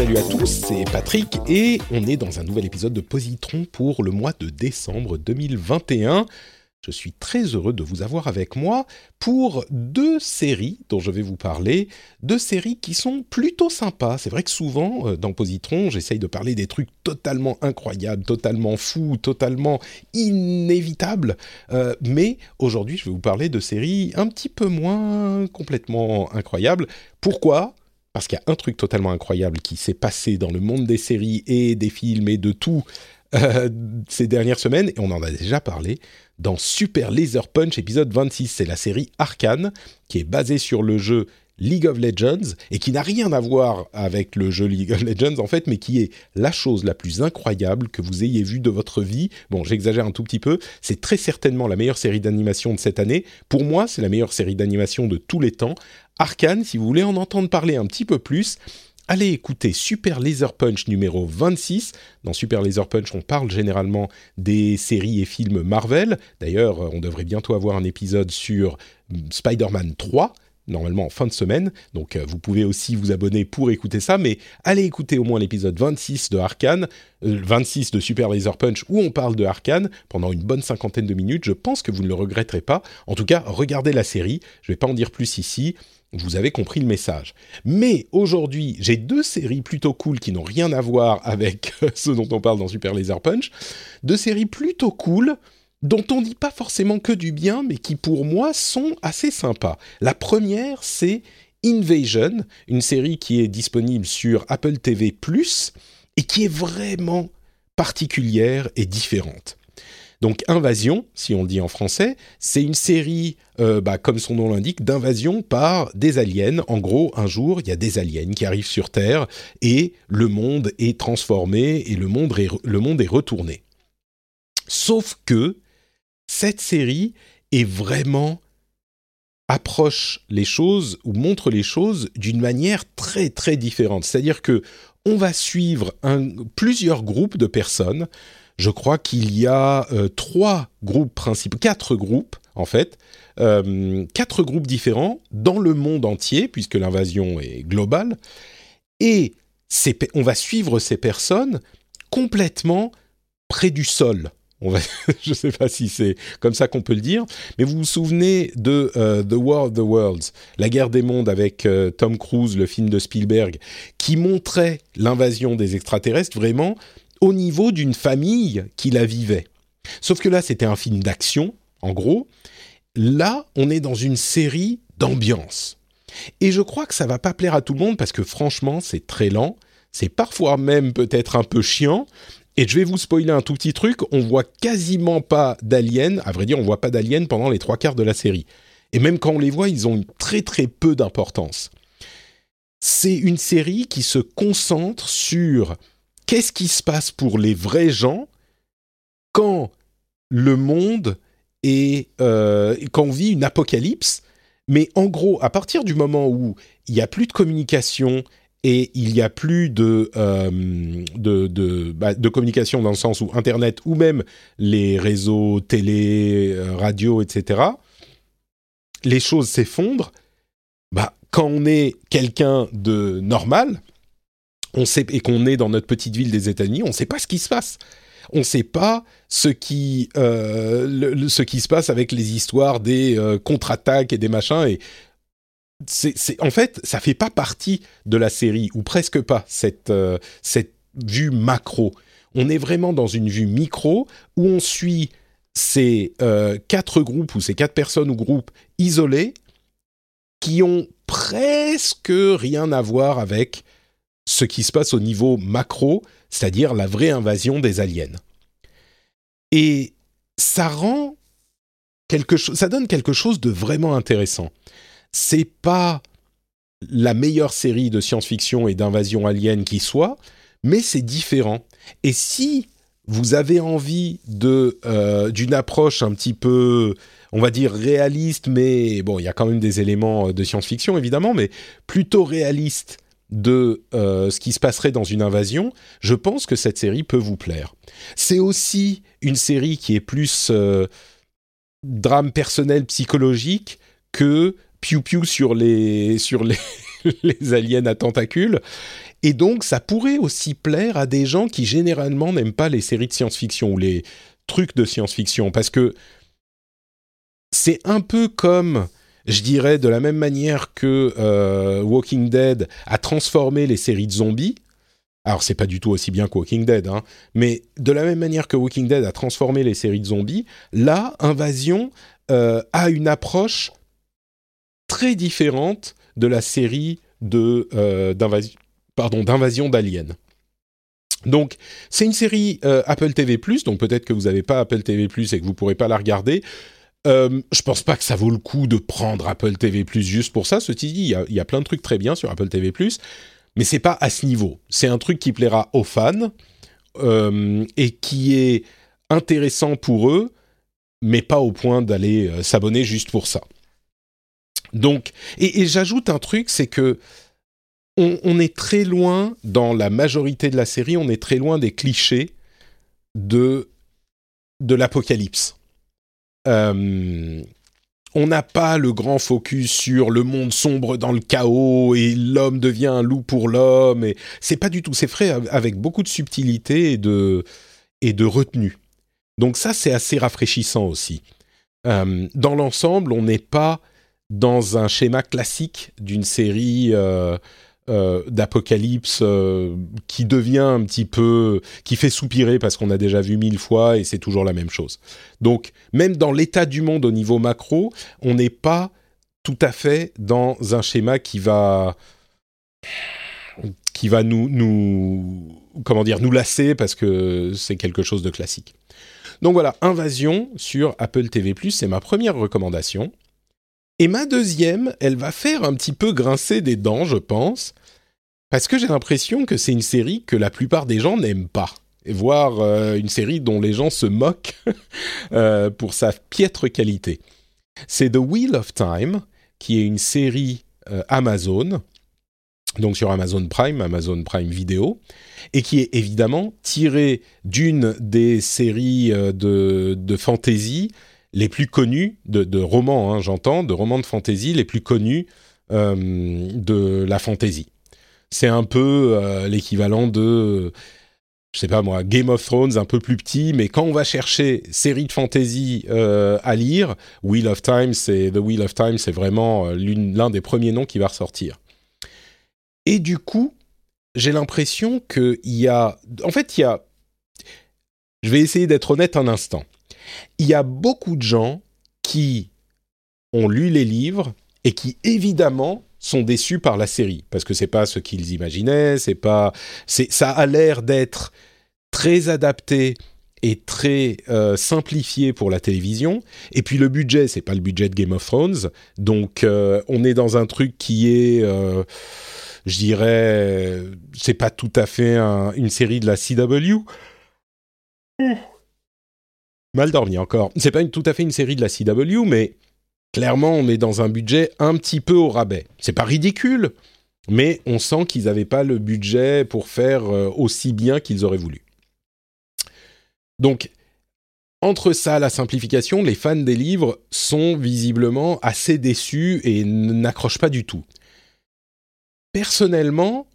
Salut à tous, c'est Patrick et on est dans un nouvel épisode de Positron pour le mois de décembre 2021. Je suis très heureux de vous avoir avec moi pour deux séries dont je vais vous parler, deux séries qui sont plutôt sympas. C'est vrai que souvent, euh, dans Positron, j'essaye de parler des trucs totalement incroyables, totalement fous, totalement inévitables. Euh, mais aujourd'hui, je vais vous parler de séries un petit peu moins complètement incroyables. Pourquoi? Parce qu'il y a un truc totalement incroyable qui s'est passé dans le monde des séries et des films et de tout euh, ces dernières semaines, et on en a déjà parlé dans Super Laser Punch épisode 26. C'est la série Arcane qui est basée sur le jeu League of Legends et qui n'a rien à voir avec le jeu League of Legends en fait, mais qui est la chose la plus incroyable que vous ayez vue de votre vie. Bon, j'exagère un tout petit peu, c'est très certainement la meilleure série d'animation de cette année. Pour moi, c'est la meilleure série d'animation de tous les temps. Arcane, si vous voulez en entendre parler un petit peu plus, allez écouter Super Laser Punch numéro 26. Dans Super Laser Punch, on parle généralement des séries et films Marvel. D'ailleurs, on devrait bientôt avoir un épisode sur Spider-Man 3 normalement en fin de semaine. Donc euh, vous pouvez aussi vous abonner pour écouter ça, mais allez écouter au moins l'épisode 26 de Arkane, 26 euh, de Super Laser Punch où on parle de Arkane pendant une bonne cinquantaine de minutes. Je pense que vous ne le regretterez pas. En tout cas, regardez la série. Je ne vais pas en dire plus ici. Vous avez compris le message. Mais aujourd'hui, j'ai deux séries plutôt cool qui n'ont rien à voir avec ce dont on parle dans Super Laser Punch. Deux séries plutôt cool dont on dit pas forcément que du bien, mais qui pour moi sont assez sympas. La première, c'est Invasion, une série qui est disponible sur Apple TV ⁇ et qui est vraiment particulière et différente. Donc Invasion, si on le dit en français, c'est une série, euh, bah, comme son nom l'indique, d'invasion par des aliens. En gros, un jour, il y a des aliens qui arrivent sur Terre et le monde est transformé et le monde est, le monde est retourné. Sauf que cette série est vraiment approche les choses ou montre les choses d'une manière très très différente. C'est-à-dire que on va suivre plusieurs groupes de personnes je crois qu'il y a euh, trois groupes principaux, quatre groupes en fait, euh, quatre groupes différents dans le monde entier, puisque l'invasion est globale, et on va suivre ces personnes complètement près du sol. Je ne sais pas si c'est comme ça qu'on peut le dire, mais vous vous souvenez de euh, The War of the Worlds, la guerre des mondes avec Tom Cruise, le film de Spielberg, qui montrait l'invasion des extraterrestres vraiment au niveau d'une famille qui la vivait. Sauf que là, c'était un film d'action, en gros. Là, on est dans une série d'ambiance. Et je crois que ça va pas plaire à tout le monde parce que franchement, c'est très lent. C'est parfois même peut-être un peu chiant. Et je vais vous spoiler un tout petit truc. On voit quasiment pas d'aliens. À vrai dire, on voit pas d'aliens pendant les trois quarts de la série. Et même quand on les voit, ils ont très très peu d'importance. C'est une série qui se concentre sur qu'est-ce qui se passe pour les vrais gens quand le monde est euh, quand on vit une apocalypse mais en gros à partir du moment où il n'y a plus de communication et il n'y a plus de, euh, bah, de, communication dans le sens où Internet ou même les réseaux télé, euh, radio, etc., les choses s'effondrent. Bah, quand on est quelqu'un de normal, on sait et qu'on est dans notre petite ville des États-Unis, on ne sait pas ce qui se passe. On ne sait pas ce qui, euh, ce qui se passe avec les histoires des contre-attaques et des machins. Et c'est, en fait, ça fait pas partie de la série ou presque pas cette, euh, cette vue macro. On est vraiment dans une vue micro où on suit ces quatre groupes ou ces quatre personnes ou groupes isolés qui ont presque rien à voir avec ce qui se passe au niveau macro, c'est-à-dire la vraie invasion des aliens. Et ça rend quelque chose, ça donne quelque chose de vraiment intéressant. C'est pas la meilleure série de science-fiction et d'invasion alien qui soit, mais c'est différent. Et si vous avez envie de euh, d'une approche un petit peu, on va dire réaliste, mais bon, il y a quand même des éléments de science-fiction évidemment, mais plutôt réaliste de euh, ce qui se passerait dans une invasion, je pense que cette série peut vous plaire. C'est aussi une série qui est plus euh, drame personnel psychologique que piou piou sur les sur les, les aliens à tentacules. Et donc, ça pourrait aussi plaire à des gens qui généralement n'aiment pas les séries de science-fiction ou les trucs de science-fiction, parce que c'est un peu comme, je dirais, de la même manière que euh, Walking Dead a transformé les séries de zombies. Alors, c'est pas du tout aussi bien que Walking Dead, hein, mais de la même manière que Walking Dead a transformé les séries de zombies, là, Invasion euh, a une approche très différente de la série de euh, d'invasion d'aliens. Donc, c'est une série euh, Apple TV+, donc peut-être que vous n'avez pas Apple TV+, et que vous pourrez pas la regarder. Euh, je pense pas que ça vaut le coup de prendre Apple TV+, juste pour ça. Ceci dit, il y, a, plein de trucs très bien sur Apple TV+, mais c'est pas à ce niveau. C'est un truc qui plaira aux fans, euh, et qui est intéressant pour eux, mais pas au point d'aller euh, s'abonner juste pour ça. Donc, et, j'ajoute un truc, c'est que on, est très loin, dans la majorité de la série, on est très loin des clichés de, de l'apocalypse. Euh, on n'a pas le grand focus sur le monde sombre dans le chaos et l'homme devient un loup pour l'homme. Et c'est pas du tout. C'est frais avec beaucoup de subtilité et de et de retenue. Donc ça, c'est assez rafraîchissant aussi. Euh, dans l'ensemble, on n'est pas dans un schéma classique d'une série euh, euh, d'apocalypse qui devient un petit peu, qui fait soupirer parce qu'on a déjà vu mille fois et c'est toujours la même chose. Donc même dans l'état du monde au niveau macro, on n'est pas tout à fait dans un schéma qui va qui va nous, nous comment dire nous lasser parce que c'est quelque chose de classique. Donc voilà, Invasion sur Apple TV+, c'est ma première recommandation. Et ma deuxième, elle va faire un petit peu grincer des dents, je pense, parce que j'ai l'impression que c'est une série que la plupart des gens n'aiment pas. Voire euh, une série dont les gens se moquent euh, pour sa piètre qualité. C'est The Wheel of Time, qui est une série euh, Amazon donc sur Amazon Prime, Amazon Prime Video, et qui est évidemment tiré d'une des séries de, de fantasy les plus connues, de, romans, hein, j'entends, de romans de fantasy les plus connus euh, de la fantasy. C'est un peu euh, l'équivalent de, je sais pas moi, Game of Thrones un peu plus petit, mais quand on va chercher série de fantasy à lire, Wheel of Time, c'est The Wheel of Time, c'est vraiment l'un des premiers noms qui va ressortir. Et du coup, j'ai l'impression qu'il y a... En fait, il y a... Je vais essayer d'être honnête un instant. Il y a beaucoup de gens qui ont lu les livres et qui, évidemment, sont déçus par la série parce que c'est pas ce qu'ils imaginaient, c'est pas, c'est, ça a l'air d'être très adapté et très euh, simplifié pour la télévision. Et puis le budget, c'est pas le budget de Game of Thrones, donc euh, on est dans un truc qui est euh, je dirais, c'est pas tout à fait une série de la CW. Mal dormi encore. C'est pas tout à fait une série de la CW, mais clairement, on est dans un budget un petit peu au rabais. C'est pas ridicule, mais on sent qu'ils n'avaient pas le budget pour faire euh, aussi bien qu'ils auraient voulu. Donc, entre ça, la simplification, les fans des livres sont visiblement assez déçus et n'accrochent pas du tout personnellement,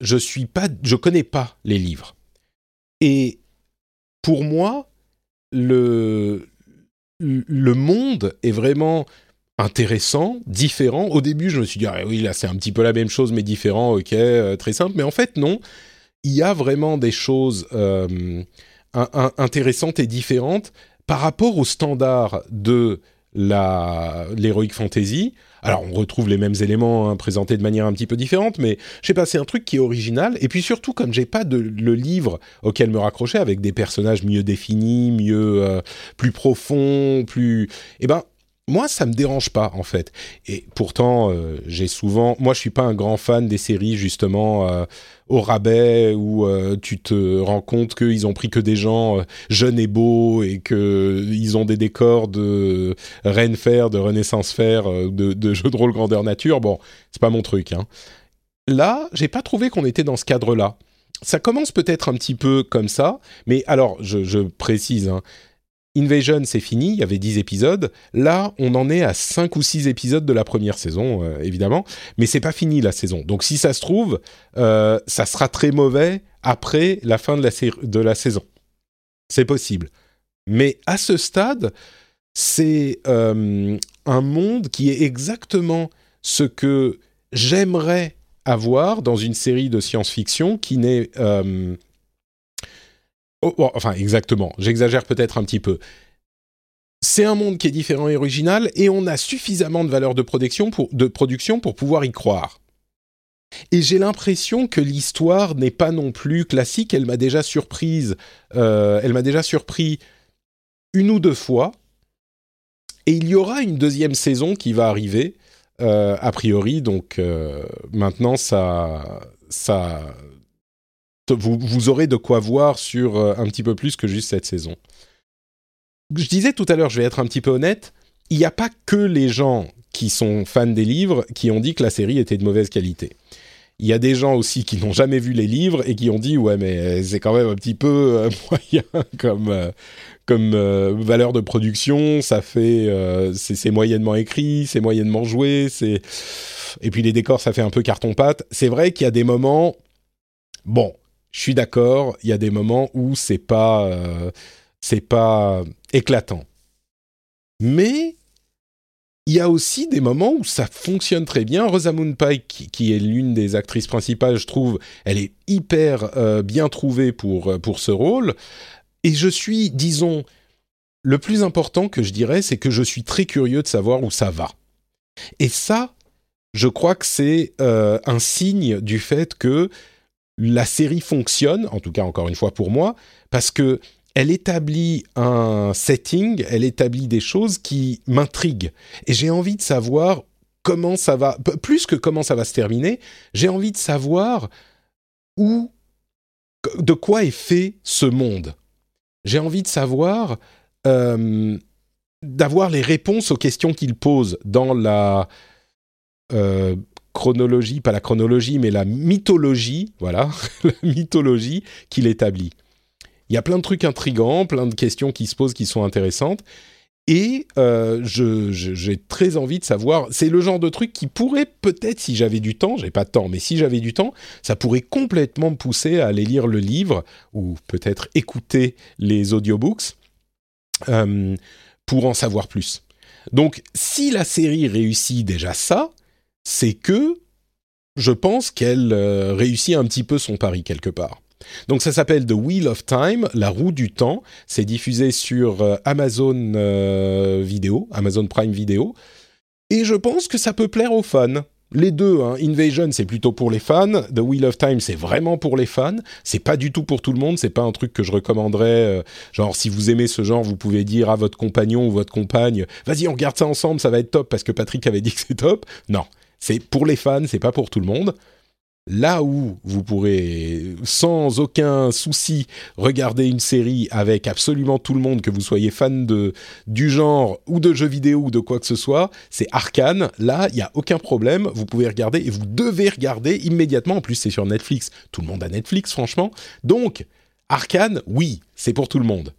je suis pas, je connais pas les livres. Et pour moi, le, le monde est vraiment intéressant, différent. Au début, je me suis dit, ah oui, là, c'est un petit peu la même chose, mais différent, ok, euh, très simple. Mais en fait, non. Il y a vraiment des choses euh, intéressantes et différentes par rapport aux standards de l'heroic fantasy. Alors, on retrouve les mêmes éléments hein, présentés de manière un petit peu différente, mais je sais pas, c'est un truc qui est original. Et puis surtout, comme j'ai pas de le livre auquel me raccrocher avec des personnages mieux définis, mieux euh, plus profonds, plus, eh ben, moi, ça me dérange pas en fait. Et pourtant, euh, j'ai souvent, moi, je suis pas un grand fan des séries justement euh, au rabais où euh, tu te rends compte qu'ils ont pris que des gens jeunes et beaux et que ils ont des décors de Reine Faire, de Renaissance Faire, de, jeux de rôle grandeur nature. Bon, c'est pas mon truc. Hein. Là, j'ai pas trouvé qu'on était dans ce cadre-là. Ça commence peut-être un petit peu comme ça, mais alors, je, je précise. Hein, Invasion, c'est fini, il y avait 10 épisodes. Là, on en est à 5 ou 6 épisodes de la première saison, euh, évidemment. Mais c'est pas fini la saison. Donc si ça se trouve, euh, ça sera très mauvais après la fin de la, saison. C'est possible. Mais à ce stade, c'est euh, un monde qui est exactement ce que j'aimerais avoir dans une série de science-fiction qui n'est Oh, enfin, exactement. J'exagère peut-être un petit peu. C'est un monde qui est différent et original, et on a suffisamment de valeur de production pour, de production pour pouvoir y croire. Et j'ai l'impression que l'histoire n'est pas non plus classique. Elle m'a déjà surprise. Euh, elle m'a déjà surpris une ou deux fois. Et il y aura une deuxième saison qui va arriver, euh, a priori. Donc euh, maintenant, ça, ça, vous, aurez de quoi voir sur euh, un petit peu plus que juste cette saison. Je disais tout à l'heure, je vais être un petit peu honnête, il n'y a pas que les gens qui sont fans des livres qui ont dit que la série était de mauvaise qualité. Il y a des gens aussi qui n'ont jamais vu les livres et qui ont dit ouais mais c'est quand même un petit peu euh, moyen comme euh, comme valeur de production, ça fait c'est moyennement écrit, c'est moyennement joué, c'est et puis les décors ça fait un peu carton pâte. C'est vrai qu'il y a des moments bon, je suis d'accord, il y a des moments où c'est pas, euh, c'est pas éclatant. Mais il y a aussi des moments où ça fonctionne très bien. Rosamund Pike, qui, est l'une des actrices principales, je trouve, elle est hyper euh, bien trouvée pour, euh, pour ce rôle. Et je suis, disons, le plus important que je dirais, c'est que je suis très curieux de savoir où ça va. Et ça, je crois que c'est un signe du fait que la série fonctionne, en tout cas encore une fois pour moi, parce que elle établit un setting, elle établit des choses qui m'intriguent. Et j'ai envie de savoir comment ça va, plus que comment ça va se terminer, j'ai envie de savoir où, de quoi est fait ce monde. J'ai envie de savoir, euh, d'avoir les réponses aux questions qu'il pose dans la euh, chronologie, pas la chronologie, mais la mythologie, voilà, la mythologie qu'il établit. Il y a plein de trucs intrigants, plein de questions qui se posent qui sont intéressantes. Et euh, j'ai très envie de savoir, c'est le genre de truc qui pourrait peut-être, si j'avais du temps, j'ai pas de temps, mais si j'avais du temps, ça pourrait complètement me pousser à aller lire le livre ou peut-être écouter les audiobooks euh, pour en savoir plus. Donc, si la série réussit déjà ça, c'est que je pense qu'elle euh, réussit un petit peu son pari quelque part. Donc ça s'appelle The Wheel of Time, la roue du temps. C'est diffusé sur euh, Amazon euh, Vidéo, Amazon Prime Video. Et je pense que ça peut plaire aux fans. Les deux, hein. Invasion c'est plutôt pour les fans, The Wheel of Time c'est vraiment pour les fans. C'est pas du tout pour tout le monde, c'est pas un truc que je recommanderais. genre si vous aimez ce genre, vous pouvez dire à votre compagnon ou votre compagne, vas-y on regarde ça ensemble, ça va être top parce que Patrick avait dit que c'est top. Non, c'est pour les fans, c'est pas pour tout le monde. Là où vous pourrez sans aucun souci regarder une série avec absolument tout le monde, que vous soyez fan de, du genre ou de jeux vidéo ou de quoi que ce soit, c'est Arkane. Là, il n'y a aucun problème. Vous pouvez regarder et vous devez regarder immédiatement. En plus, c'est sur Netflix. Tout le monde a Netflix, franchement. Donc, Arkane, oui, c'est pour tout le monde.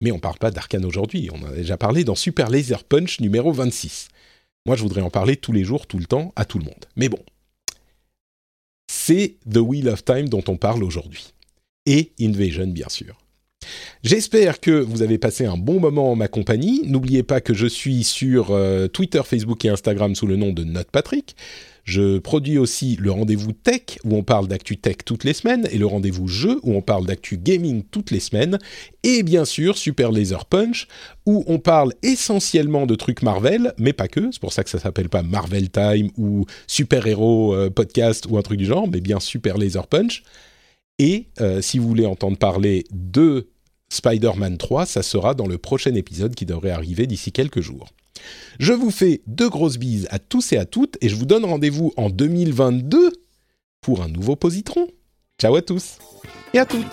Mais on ne parle pas d'Arkane aujourd'hui. On en a déjà parlé dans Super Laser Punch numéro 26. Moi, je voudrais en parler tous les jours, tout le temps, à tout le monde. Mais bon, c'est The Wheel of Time dont on parle aujourd'hui. Et Invasion, bien sûr. J'espère que vous avez passé un bon moment en ma compagnie. N'oubliez pas que je suis sur euh, Twitter, Facebook et Instagram sous le nom de Note Patrick. Je produis aussi le rendez-vous tech où on parle d'actu tech toutes les semaines et le rendez-vous jeu où on parle d'actu gaming toutes les semaines et bien sûr Super Laser Punch où on parle essentiellement de trucs Marvel mais pas que, c'est pour ça que ça s'appelle pas Marvel Time ou Super Héros euh, Podcast ou un truc du genre mais bien Super Laser Punch. Et euh, si vous voulez entendre parler de Spider-Man 3, ça sera dans le prochain épisode qui devrait arriver d'ici quelques jours. Je vous fais deux grosses bises à tous et à toutes et je vous donne rendez-vous en 2022 pour un nouveau positron. Ciao à tous et à toutes.